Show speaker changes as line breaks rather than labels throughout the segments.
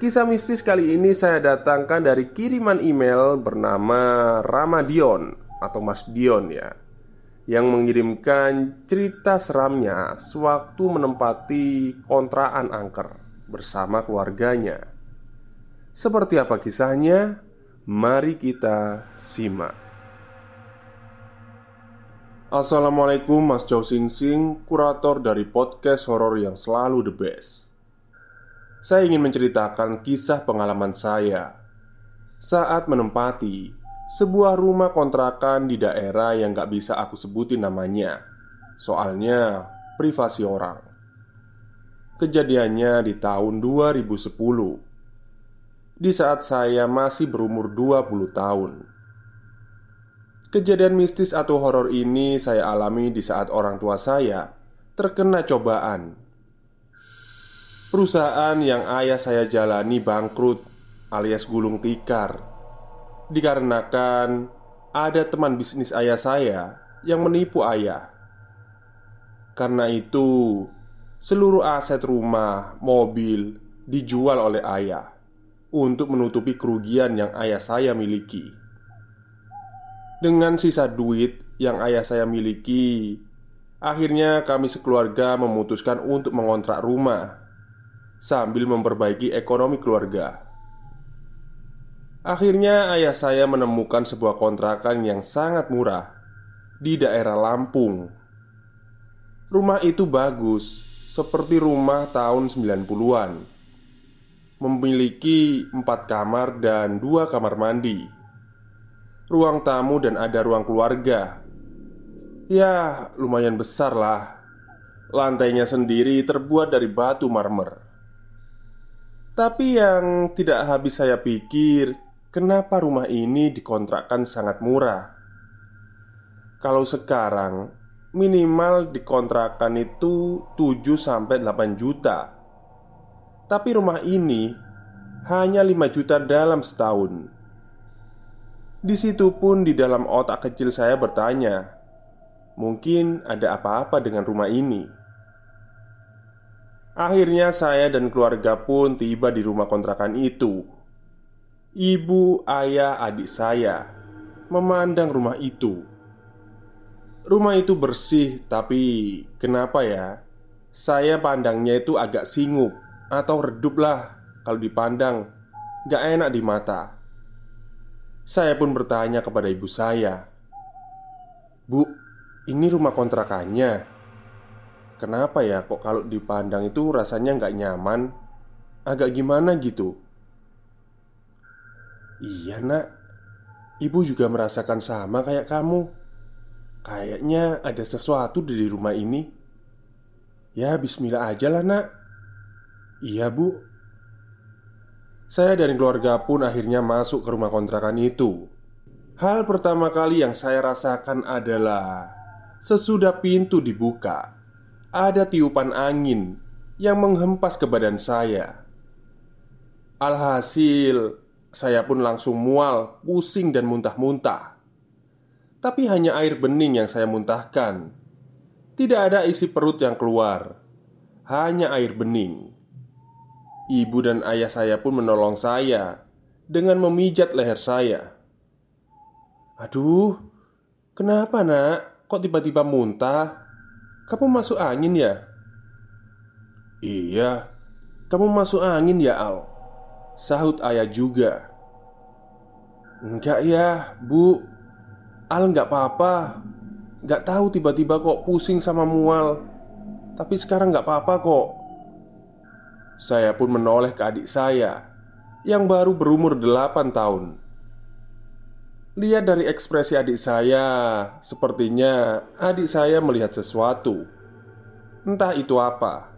Kisah mistis kali ini saya datangkan dari kiriman email bernama Ramadion atau Mas Dion ya Yang mengirimkan cerita seramnya sewaktu menempati kontraan angker bersama keluarganya. Seperti apa kisahnya? Mari kita simak. Assalamualaikum Mas Chow Sing Sing, kurator dari podcast horor yang selalu the best saya ingin menceritakan kisah pengalaman saya saat menempati sebuah rumah kontrakan di daerah yang gak bisa aku sebutin namanya. Soalnya privasi orang. Kejadiannya di tahun 2010 Di saat saya masih berumur 20 tahun Kejadian mistis atau horor ini saya alami di saat orang tua saya terkena cobaan Perusahaan yang ayah saya jalani bangkrut alias gulung tikar Dikarenakan ada teman bisnis ayah saya yang menipu ayah. Karena itu seluruh aset rumah, mobil dijual oleh ayah Untuk menutupi kerugian yang ayah saya miliki. Dengan sisa duit yang ayah saya miliki Akhirnya kami sekeluarga memutuskan untuk mengontrak rumah sambil memperbaiki ekonomi keluarga. Akhirnya, ayah saya menemukan sebuah kontrakan yang sangat murah di daerah Lampung. Rumah itu bagus, seperti rumah tahun 90-an. Memiliki empat kamar dan dua kamar mandi, ruang tamu, dan ada ruang keluarga. Ya, lumayan besar lah. Lantainya sendiri terbuat dari batu marmer. Tapi yang tidak habis saya pikir, kenapa rumah ini dikontrakkan sangat murah? Kalau sekarang minimal dikontrakkan itu 7 sampai 8 juta. Tapi rumah ini hanya 5 juta dalam setahun. Di situ pun di dalam otak kecil saya bertanya, mungkin ada apa-apa dengan rumah ini. Akhirnya saya dan keluarga pun tiba di rumah kontrakan itu. Ibu, ayah, adik saya Memandang rumah itu. Rumah itu bersih tapi kenapa ya? Saya pandangnya itu agak singup Atau redup lah Kalau dipandang. Gak enak di mata. Saya pun bertanya kepada ibu saya Bu, ini rumah kontrakannya Kenapa ya kok kalau dipandang itu rasanya nggak nyaman? Agak gimana gitu? Iya nak. Ibu juga merasakan sama kayak kamu. Kayaknya ada sesuatu di rumah ini. Ya bismillah aja lah nak. Iya bu. Saya dan keluarga pun akhirnya masuk ke rumah kontrakan itu. Hal pertama kali yang saya rasakan adalah sesudah pintu dibuka, ada tiupan angin yang menghempas ke badan saya. Alhasil, saya pun langsung mual, pusing, dan muntah-muntah. Tapi hanya air bening yang saya muntahkan. Tidak ada isi perut yang keluar, hanya air bening. Ibu dan ayah saya pun menolong saya dengan memijat leher saya. Aduh, kenapa nak? Kok tiba-tiba muntah? Kamu masuk angin ya? Iya, kamu masuk angin ya Al? Sahut ayah juga. Enggak ya, Bu. Al nggak apa-apa. Nggak tahu tiba-tiba kok pusing sama mual. Tapi sekarang nggak apa-apa kok. Saya pun menoleh ke adik saya Yang baru berumur 8 tahun Lihat dari ekspresi adik saya, sepertinya adik saya melihat sesuatu. Entah itu apa.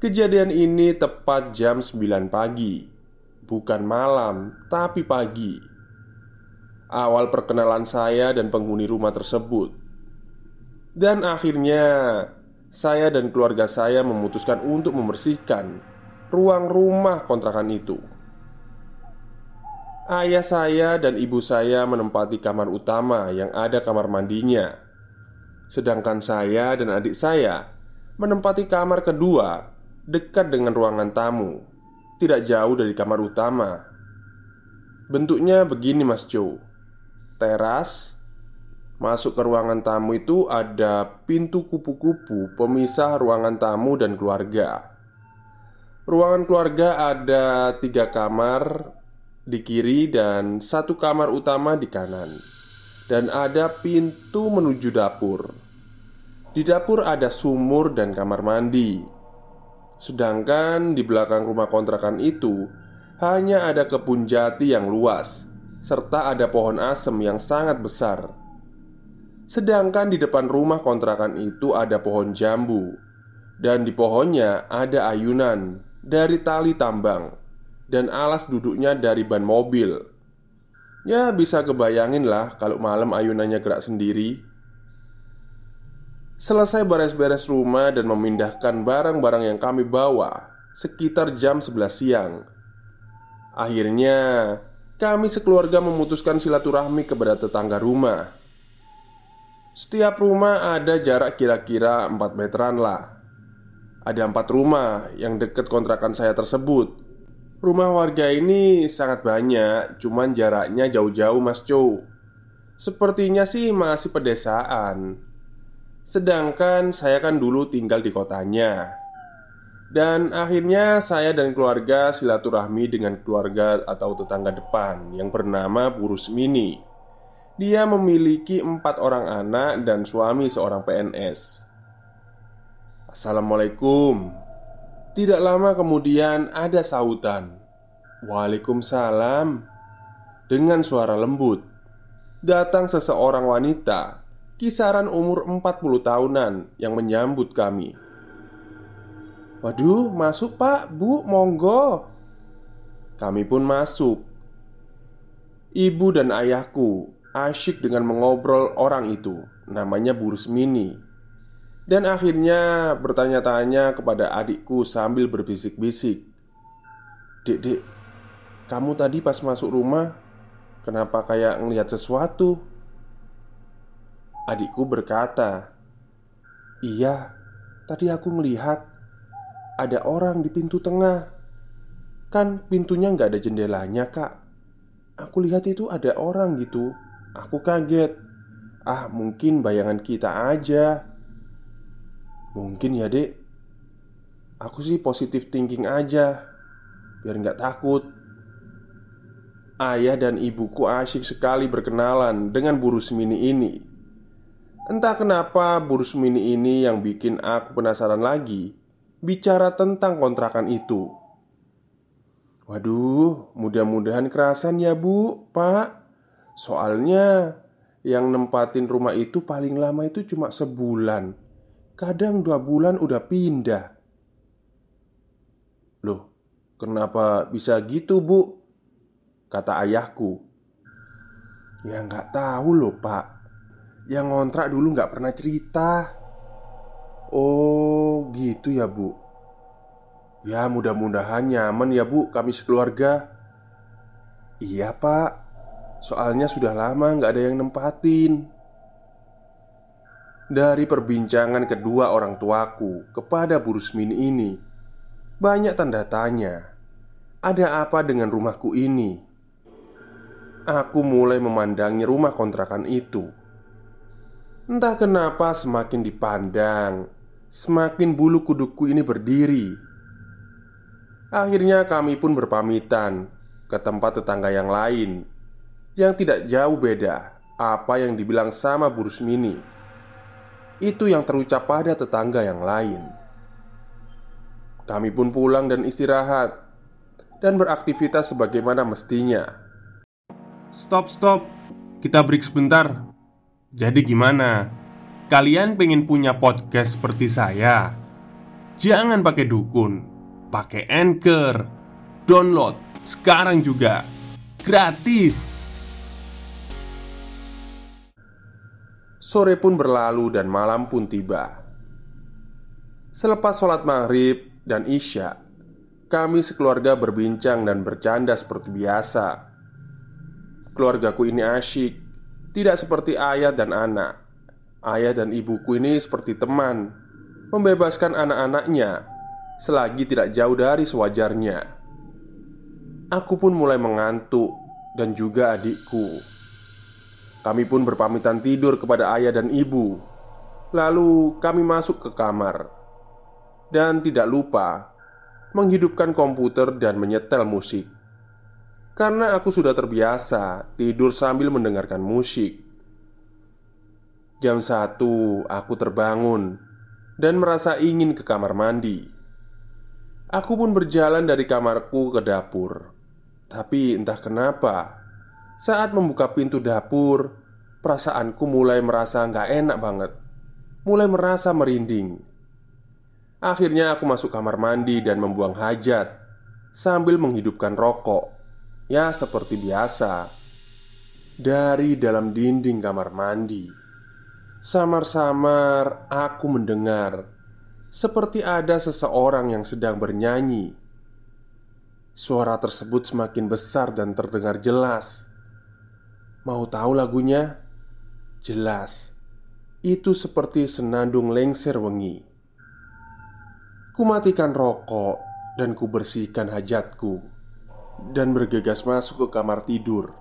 Kejadian ini tepat jam 9 pagi, bukan malam, tapi pagi. Awal perkenalan saya dan penghuni rumah tersebut. Dan akhirnya saya dan keluarga saya memutuskan untuk membersihkan ruang rumah kontrakan itu. Ayah saya dan ibu saya menempati kamar utama yang ada kamar mandinya. Sedangkan saya dan adik saya menempati kamar kedua dekat dengan ruangan tamu Tidak jauh dari kamar utama. Bentuknya begini Mas Joe Teras Masuk ke ruangan tamu itu ada pintu kupu-kupu pemisah ruangan tamu dan keluarga. Ruangan keluarga ada tiga kamar di kiri dan satu kamar utama di kanan, dan ada pintu menuju dapur. Di dapur ada sumur dan kamar mandi, sedangkan di belakang rumah kontrakan itu hanya ada kebun jati yang luas serta ada pohon asem yang sangat besar. Sedangkan di depan rumah kontrakan itu ada pohon jambu, dan di pohonnya ada ayunan dari tali tambang dan alas duduknya dari ban mobil. Ya, bisa kebayangin lah kalau malam ayunannya gerak sendiri. Selesai beres-beres rumah dan memindahkan barang-barang yang kami bawa sekitar jam 11 siang. Akhirnya, kami sekeluarga memutuskan silaturahmi kepada tetangga rumah. Setiap rumah ada jarak kira-kira 4 meteran lah. Ada empat rumah yang dekat kontrakan saya tersebut Rumah warga ini sangat banyak, cuman jaraknya jauh-jauh Mas Chow Sepertinya sih masih pedesaan. Sedangkan saya kan dulu tinggal di kotanya. Dan akhirnya saya dan keluarga silaturahmi dengan keluarga atau tetangga depan Yang bernama Burus Mini. Dia memiliki empat orang anak dan suami seorang PNS Assalamualaikum tidak lama kemudian ada sautan. Waalaikumsalam. Dengan suara lembut Datang seseorang wanita Kisaran umur 40 tahunan Yang menyambut kami. Waduh, masuk pak, bu, monggo. Kami pun masuk. Ibu dan ayahku asyik dengan mengobrol orang itu Namanya Burus Mini dan akhirnya bertanya-tanya kepada adikku sambil berbisik-bisik. Dek, dek, kamu tadi pas masuk rumah Kenapa kayak ngelihat sesuatu? Adikku berkata Iya, tadi aku ngelihat Ada orang di pintu tengah. Kan pintunya nggak ada jendelanya kak. Aku lihat itu ada orang gitu. Aku kaget. Ah mungkin bayangan kita aja Mungkin ya dek Aku sih positif thinking aja Biar nggak takut. Ayah dan ibuku asyik sekali berkenalan dengan Burus Mini ini. Entah kenapa Burus Mini ini yang bikin aku penasaran lagi Bicara tentang kontrakan itu. Waduh, mudah-mudahan kerasan ya bu, pak. Soalnya yang nempatin rumah itu paling lama itu cuma sebulan Kadang dua bulan udah pindah. Loh, kenapa bisa gitu bu? Kata ayahku. Ya nggak tahu loh pak. Yang ngontrak dulu nggak pernah cerita. Oh gitu ya bu. Ya mudah-mudahan nyaman ya bu kami sekeluarga. Iya pak. Soalnya sudah lama nggak ada yang nempatin Dari perbincangan kedua orang tuaku kepada Bu Rusmini ini. Banyak tanda tanya Ada apa dengan rumahku ini? Aku mulai memandangi rumah kontrakan itu. Entah kenapa semakin dipandang Semakin bulu kudukku ini berdiri. Akhirnya kami pun berpamitan Ke tempat tetangga yang lain Yang tidak jauh beda Apa yang dibilang sama Bu Rusmini Itu yang terucap pada tetangga yang lain Kami pun pulang dan istirahat Dan beraktivitas sebagaimana mestinya
Stop, stop. Kita break sebentar. Jadi gimana? Kalian pengen punya podcast seperti saya? Jangan pakai dukun, pakai Anchor. Download sekarang juga. Gratis.
Sore pun berlalu dan malam pun tiba. Selepas sholat maghrib dan isya, kami sekeluarga berbincang dan bercanda seperti biasa. Keluargaku ini asyik, tidak seperti ayah dan anak. Ayah dan ibuku ini seperti teman, membebaskan anak-anaknya selagi tidak jauh dari sewajarnya. Aku pun mulai mengantuk dan juga adikku. Kami pun berpamitan tidur kepada ayah dan ibu. Lalu kami masuk ke kamar dan tidak lupa menghidupkan komputer dan menyetel musik. Karena aku sudah terbiasa tidur sambil mendengarkan musik. Jam satu aku terbangun dan merasa ingin ke kamar mandi. Aku pun berjalan dari kamarku ke dapur. Tapi entah kenapa, saat membuka pintu dapur, perasaanku mulai merasa nggak enak banget. Mulai merasa merinding. Akhirnya aku masuk kamar mandi dan membuang hajat sambil menghidupkan rokok. Ya, seperti biasa. Dari dalam dinding kamar mandi, samar-samar aku mendengar seperti ada seseorang yang sedang bernyanyi. Suara tersebut semakin besar dan terdengar jelas. Mau tahu lagunya? Jelas. Itu seperti senandung lengser wengi. Kumatikan rokok dan kubersihkan hajatku dan bergegas masuk ke kamar tidur.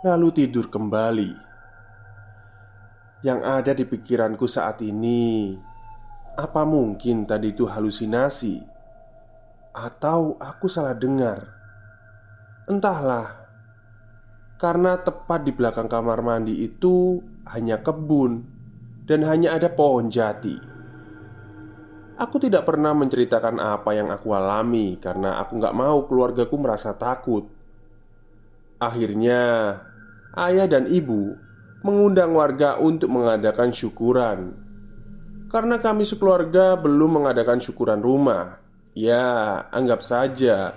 Lalu tidur kembali. Yang ada di pikiranku saat ini, apa mungkin tadi itu halusinasi? Atau aku salah dengar? Entahlah, karena tepat di belakang kamar mandi itu hanya kebun dan hanya ada pohon jati. Aku tidak pernah menceritakan apa yang aku alami karena aku nggak mau keluargaku merasa takut. Akhirnya, ayah dan ibu mengundang warga untuk mengadakan syukuran karena kami sekeluarga belum mengadakan syukuran rumah Ya, anggap saja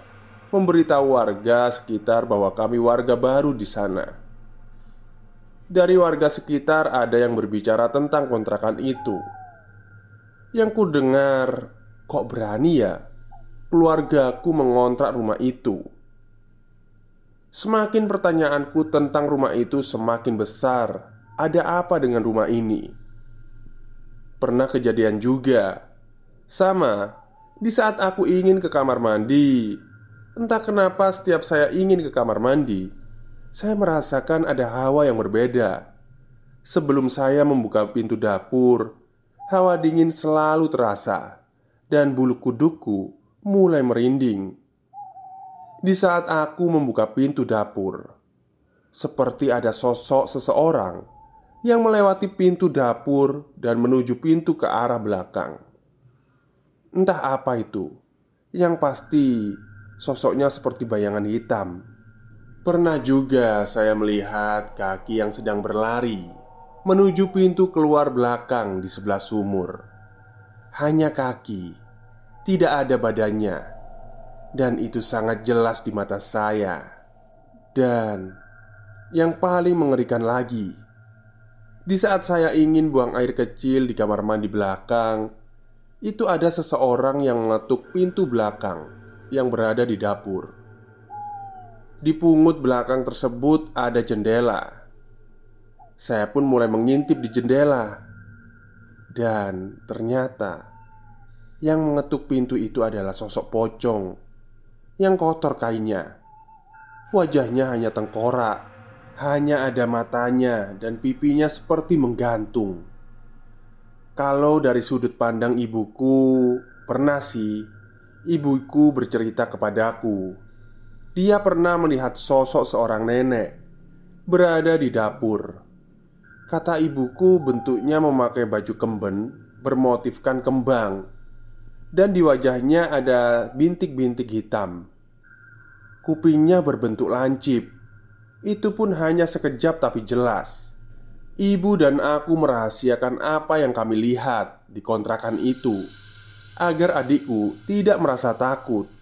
memberitahu warga sekitar bahwa kami warga baru di sana. Dari warga sekitar ada yang berbicara tentang kontrakan itu. Yang ku dengar, kok berani ya keluargaku mengontrak rumah itu. Semakin pertanyaanku tentang rumah itu semakin besar. Ada apa dengan rumah ini? Pernah kejadian juga sama di saat aku ingin ke kamar mandi, entah kenapa setiap saya ingin ke kamar mandi, saya merasakan ada hawa yang berbeda. Sebelum saya membuka pintu dapur, hawa dingin selalu terasa, dan bulu kudukku mulai merinding. Di saat aku membuka pintu dapur, seperti ada sosok seseorang yang melewati pintu dapur dan menuju pintu ke arah belakang. Entah apa itu Yang pasti Sosoknya seperti bayangan hitam. Pernah juga saya melihat kaki yang sedang berlari Menuju pintu keluar belakang di sebelah sumur. Hanya kaki Tidak ada badannya Dan itu sangat jelas di mata saya. Dan Yang paling mengerikan lagi Di saat saya ingin buang air kecil di kamar mandi belakang, itu ada seseorang yang mengetuk pintu belakang yang berada di dapur. Di pungut belakang tersebut ada jendela. Saya pun mulai mengintip di jendela, dan ternyata yang mengetuk pintu itu adalah sosok pocong yang kotor kainnya. Wajahnya hanya tengkorak, hanya ada matanya dan pipinya seperti menggantung. Kalau dari sudut pandang ibuku, pernah sih ibuku bercerita kepadaku dia pernah melihat sosok seorang nenek berada di dapur. Kata ibuku, bentuknya memakai baju kemben bermotifkan kembang, dan di wajahnya ada bintik-bintik hitam. Kupingnya berbentuk lancip. Itu pun hanya sekejap, tapi jelas. Ibu dan aku merahasiakan apa yang kami lihat di kontrakan itu agar adikku tidak merasa takut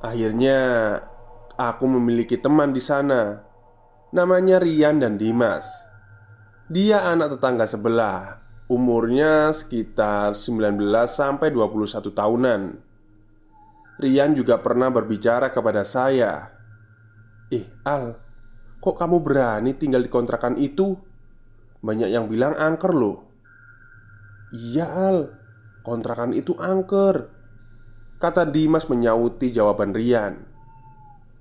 Akhirnya, aku memiliki teman di sana. Namanya Rian dan Dimas. Dia anak tetangga sebelah, umurnya sekitar 19 sampai 21 tahunan. Rian juga pernah berbicara kepada saya. "Eh, Al, kok kamu berani tinggal di kontrakan itu? Banyak yang bilang angker loh." "Iya, Al. Kontrakan itu angker." Kata Dimas menyauti jawaban Rian.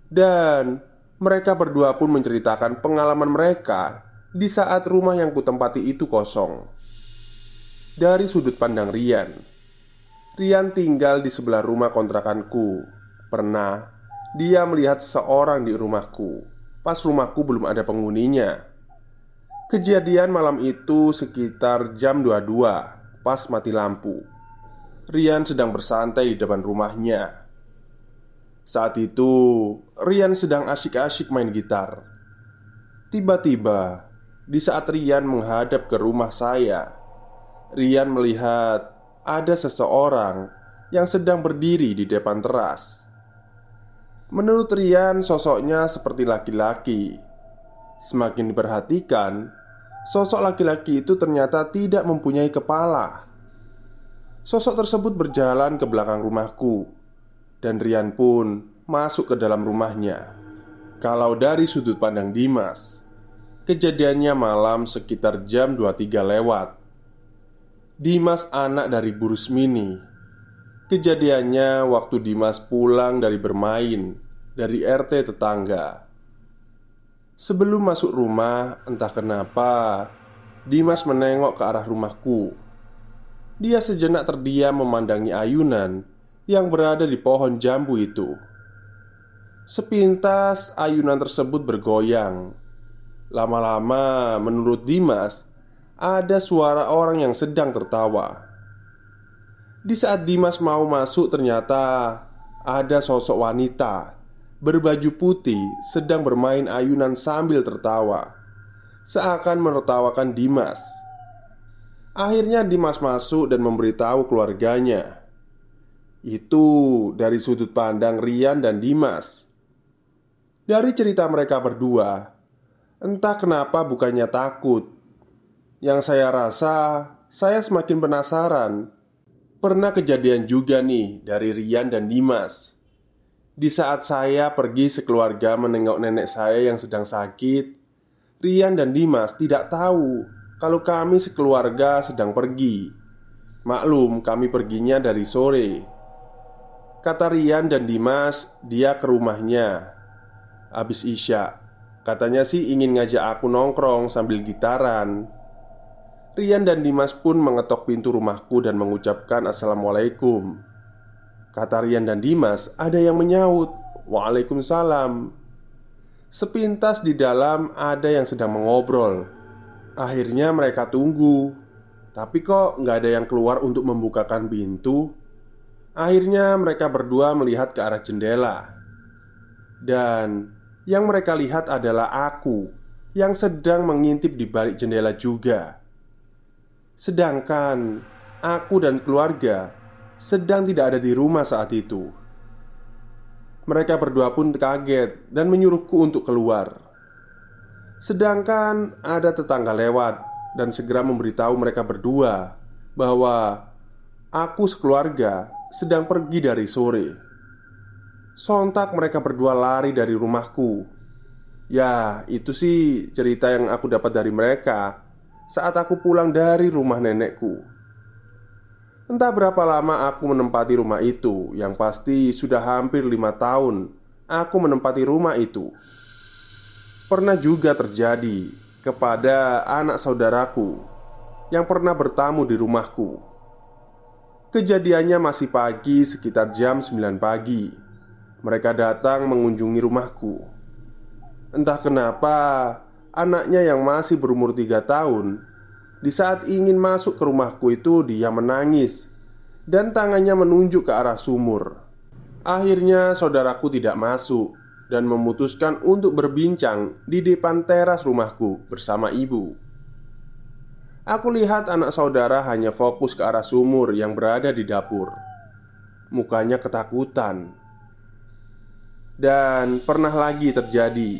Dan mereka berdua pun menceritakan pengalaman mereka Di saat rumah yang kutempati itu kosong. Dari sudut pandang Rian Rian tinggal di sebelah rumah kontrakanku. Pernah dia melihat seorang di rumahku Pas rumahku belum ada penghuninya. Kejadian malam itu sekitar jam 22 Pas mati lampu Rian sedang bersantai di depan rumahnya. Saat itu, Rian sedang asik-asik main gitar. Tiba-tiba, di saat Rian menghadap ke rumah saya, Rian melihat ada seseorang yang sedang berdiri di depan teras. Menurut Rian, sosoknya seperti laki-laki. Semakin diperhatikan, sosok laki-laki itu ternyata tidak mempunyai kepala. Sosok tersebut berjalan ke belakang rumahku Dan Rian pun masuk ke dalam rumahnya. Kalau dari sudut pandang Dimas Kejadiannya malam sekitar jam 23 lewat. Dimas anak dari Burus Mini. Kejadiannya waktu Dimas pulang dari bermain Dari RT tetangga Sebelum masuk rumah, entah kenapa Dimas menengok ke arah rumahku dia sejenak terdiam memandangi ayunan yang berada di pohon jambu itu. Sepintas ayunan tersebut bergoyang. Lama-lama, menurut Dimas, ada suara orang yang sedang tertawa. Di saat Dimas mau masuk, ternyata ada sosok wanita berbaju putih sedang bermain ayunan sambil tertawa, seakan menertawakan Dimas. Akhirnya Dimas masuk dan memberitahu keluarganya. Itu dari sudut pandang Rian dan Dimas. Dari cerita mereka berdua Entah kenapa bukannya takut. Yang saya rasa Saya semakin penasaran. Pernah kejadian juga nih dari Rian dan Dimas Di saat saya pergi sekeluarga menengok nenek saya yang sedang sakit Rian dan Dimas tidak tahu kalau kami sekeluarga sedang pergi. Maklum, kami perginya dari sore. Kata Rian dan Dimas, dia ke rumahnya. Habis Isya, katanya sih ingin ngajak aku nongkrong sambil gitaran. Rian dan Dimas pun mengetok pintu rumahku dan mengucapkan Assalamualaikum. Kata Rian dan Dimas, ada yang menyaut, Waalaikumsalam. Sepintas di dalam ada yang sedang mengobrol. Akhirnya mereka tunggu Tapi kok nggak ada yang keluar untuk membukakan pintu Akhirnya mereka berdua melihat ke arah jendela Dan yang mereka lihat adalah aku Yang sedang mengintip di balik jendela juga Sedangkan aku dan keluarga sedang tidak ada di rumah saat itu Mereka berdua pun kaget dan menyuruhku untuk keluar Sedangkan ada tetangga lewat dan segera memberitahu mereka berdua bahwa aku sekeluarga sedang pergi dari sore. Sontak mereka berdua lari dari rumahku. Ya, itu sih cerita yang aku dapat dari mereka saat aku pulang dari rumah nenekku. Entah berapa lama aku menempati rumah itu Yang pasti sudah hampir lima tahun Aku menempati rumah itu. Pernah juga terjadi Kepada anak saudaraku Yang pernah bertamu di rumahku. Kejadiannya masih pagi sekitar jam 9 pagi. Mereka datang mengunjungi rumahku. Entah kenapa Anaknya yang masih berumur tiga tahun di saat ingin masuk ke rumahku itu dia menangis Dan tangannya menunjuk ke arah sumur. Akhirnya saudaraku tidak masuk Dan memutuskan untuk berbincang di depan teras rumahku bersama ibu. Aku lihat anak saudara hanya fokus ke arah sumur yang berada di dapur. Mukanya ketakutan. Dan pernah lagi terjadi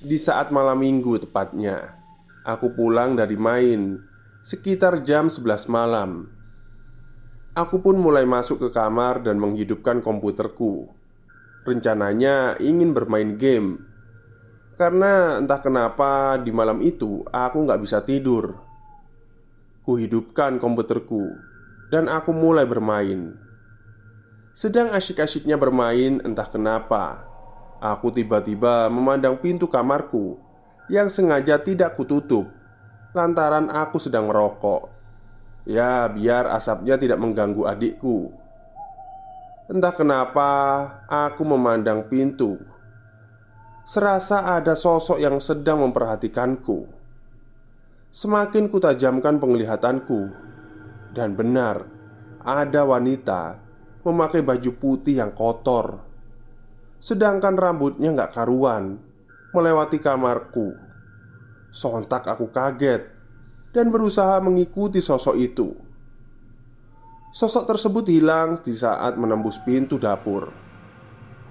Di saat malam minggu tepatnya. Aku pulang dari main Sekitar jam 11 malam. Aku pun mulai masuk ke kamar dan menghidupkan komputerku. Rencananya ingin bermain game. Karena entah kenapa di malam itu aku nggak bisa tidur. Kuhidupkan komputerku Dan aku mulai bermain. Sedang asyik-asyiknya bermain entah kenapa Aku tiba-tiba memandang pintu kamarku Yang sengaja tidak kututup lantaran aku sedang merokok. Ya, biar asapnya tidak mengganggu adikku. Entah kenapa aku memandang pintu. Serasa ada sosok yang sedang memperhatikanku. Semakin kutajamkan penglihatanku, dan benar ada wanita memakai baju putih yang kotor, sedangkan rambutnya nggak karuan melewati kamarku Sontak aku kaget dan berusaha mengikuti sosok itu. Sosok tersebut hilang di saat menembus pintu dapur.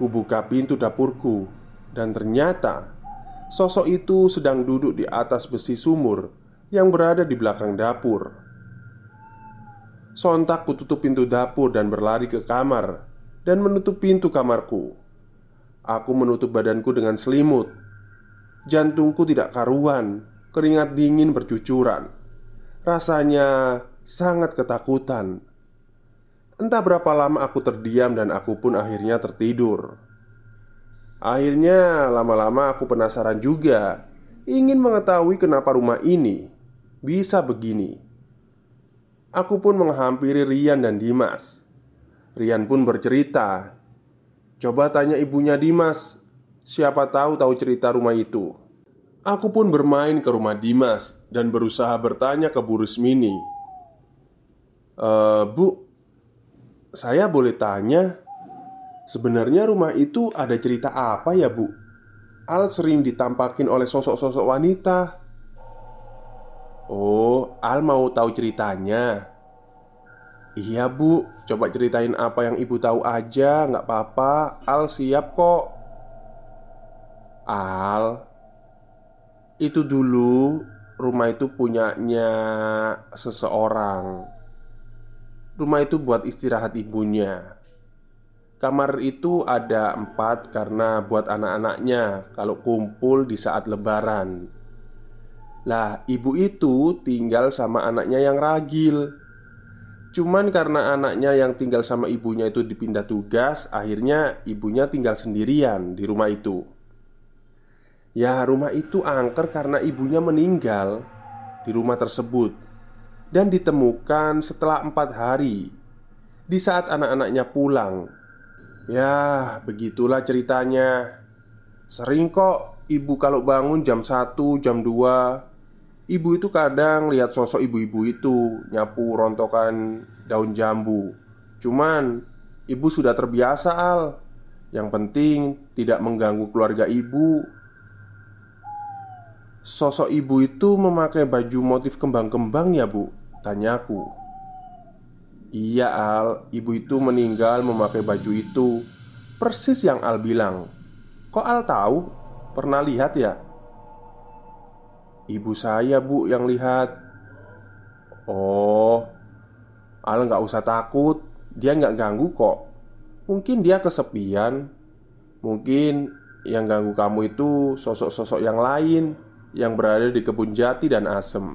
Kubuka pintu dapurku dan ternyata sosok itu sedang duduk di atas besi sumur yang berada di belakang dapur. Sontak kututup pintu dapur dan berlari ke kamar dan menutup pintu kamarku. Aku menutup badanku dengan selimut Jantungku tidak karuan Keringat dingin bercucuran. Rasanya sangat ketakutan. Entah berapa lama aku terdiam dan aku pun akhirnya tertidur. Akhirnya lama-lama aku penasaran juga Ingin mengetahui kenapa rumah ini bisa begini. Aku pun menghampiri Rian dan Dimas. Rian pun bercerita Coba tanya ibunya Dimas Siapa tahu tahu cerita rumah itu Aku pun bermain ke rumah Dimas Dan berusaha bertanya ke Bu Rusmini e, Bu Saya boleh tanya Sebenarnya rumah itu ada cerita apa ya Bu? Al sering ditampakin oleh sosok-sosok wanita Oh, Al mau tahu ceritanya Iya bu, coba ceritain apa yang ibu tahu aja, nggak apa-apa. Al siap kok. Al Itu dulu rumah itu punyanya seseorang. Rumah itu buat istirahat ibunya. Kamar itu ada empat karena buat anak-anaknya Kalau kumpul di saat lebaran. Lah ibu itu tinggal sama anaknya yang ragil. Cuman karena anaknya yang tinggal sama ibunya itu dipindah tugas Akhirnya ibunya tinggal sendirian di rumah itu Ya, rumah itu angker karena ibunya meninggal di rumah tersebut dan ditemukan setelah empat hari di saat anak-anaknya pulang. Ya, begitulah ceritanya. Sering kok ibu kalau bangun jam 1, jam 2 Ibu itu kadang lihat sosok ibu-ibu itu nyapu rontokan daun jambu Cuman ibu sudah terbiasa al Yang penting tidak mengganggu keluarga ibu Sosok ibu itu memakai baju motif kembang-kembang ya bu? Tanyaku Iya Al, ibu itu meninggal memakai baju itu. Persis yang Al bilang. Kok Al tahu? Pernah lihat ya? ibu saya bu yang lihat. Oh. Al nggak usah takut. Dia nggak ganggu kok. Mungkin dia kesepian. Mungkin yang ganggu kamu itu sosok-sosok yang lain Yang berada di kebun jati dan asem.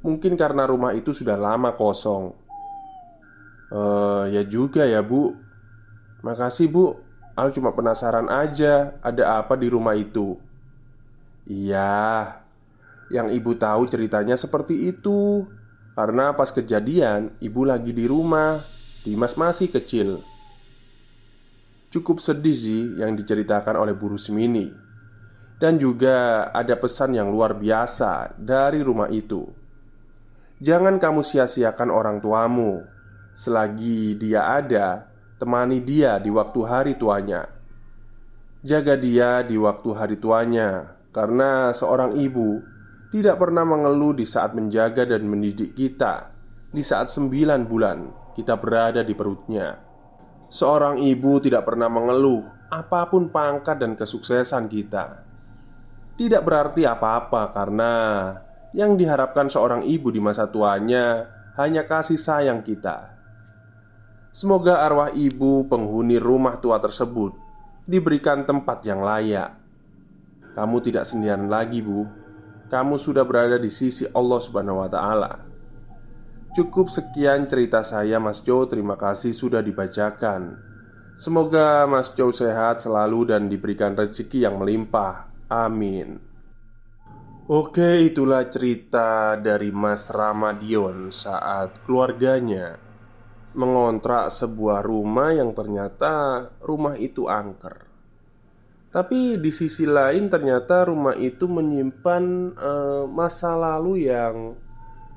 Mungkin karena rumah itu sudah lama kosong. Eh, ya juga ya bu. Makasih bu. Al cuma penasaran aja Ada apa di rumah itu? Iya. Yang ibu tahu ceritanya seperti itu. Karena pas kejadian Ibu lagi di rumah. Dimas masih kecil. Cukup sedih sih yang diceritakan oleh Bu Rusmini Dan juga ada pesan yang luar biasa dari rumah itu Jangan kamu sia-siakan orang tuamu Selagi dia ada, temani dia di waktu hari tuanya. Jaga dia di waktu hari tuanya, karena seorang ibu tidak pernah mengeluh di saat menjaga dan mendidik kita. Di saat sembilan bulan kita berada di perutnya, seorang ibu tidak pernah mengeluh apa pun pangkat dan kesuksesan kita. Tidak berarti apa-apa, karena yang diharapkan seorang ibu di masa tuanya hanya kasih sayang kita. Semoga arwah ibu penghuni rumah tua tersebut diberikan tempat yang layak. Kamu tidak sendirian lagi, Bu. Kamu sudah berada di sisi Allah Subhanahu wa Ta'ala. Cukup sekian cerita saya, Mas Jo. Terima kasih sudah dibacakan. Semoga Mas Jo sehat selalu dan diberikan rezeki yang melimpah. Amin. Oke, itulah cerita dari Mas Ramadion saat keluarganya mengontrak sebuah rumah yang ternyata rumah itu angker. Tapi di sisi lain ternyata rumah itu menyimpan uh, masa lalu yang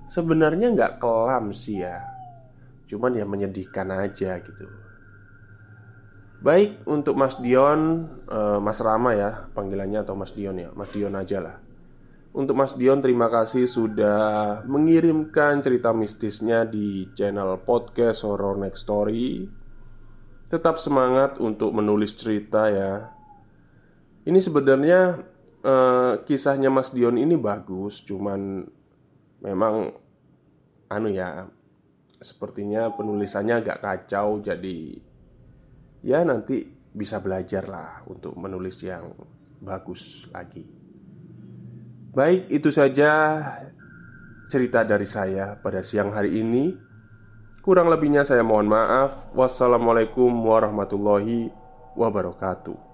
sebenarnya nggak kelam sih ya Cuman ya menyedihkan aja gitu Baik untuk Mas Dion, uh, Mas Rama ya panggilannya atau Mas Dion ya Mas Dion aja lah. Untuk Mas Dion terima kasih sudah mengirimkan cerita mistisnya di channel podcast Horror Next Story. Tetap semangat untuk menulis cerita ya. Ini sebenarnya eh, kisahnya Mas Dion ini bagus Cuman memang anu ya Sepertinya penulisannya agak kacau jadi Ya nanti bisa belajar lah untuk menulis yang bagus lagi Baik, itu saja cerita dari saya pada siang hari ini. Kurang lebihnya saya mohon maaf. Wassalamualaikum warahmatullahi wabarakatuh.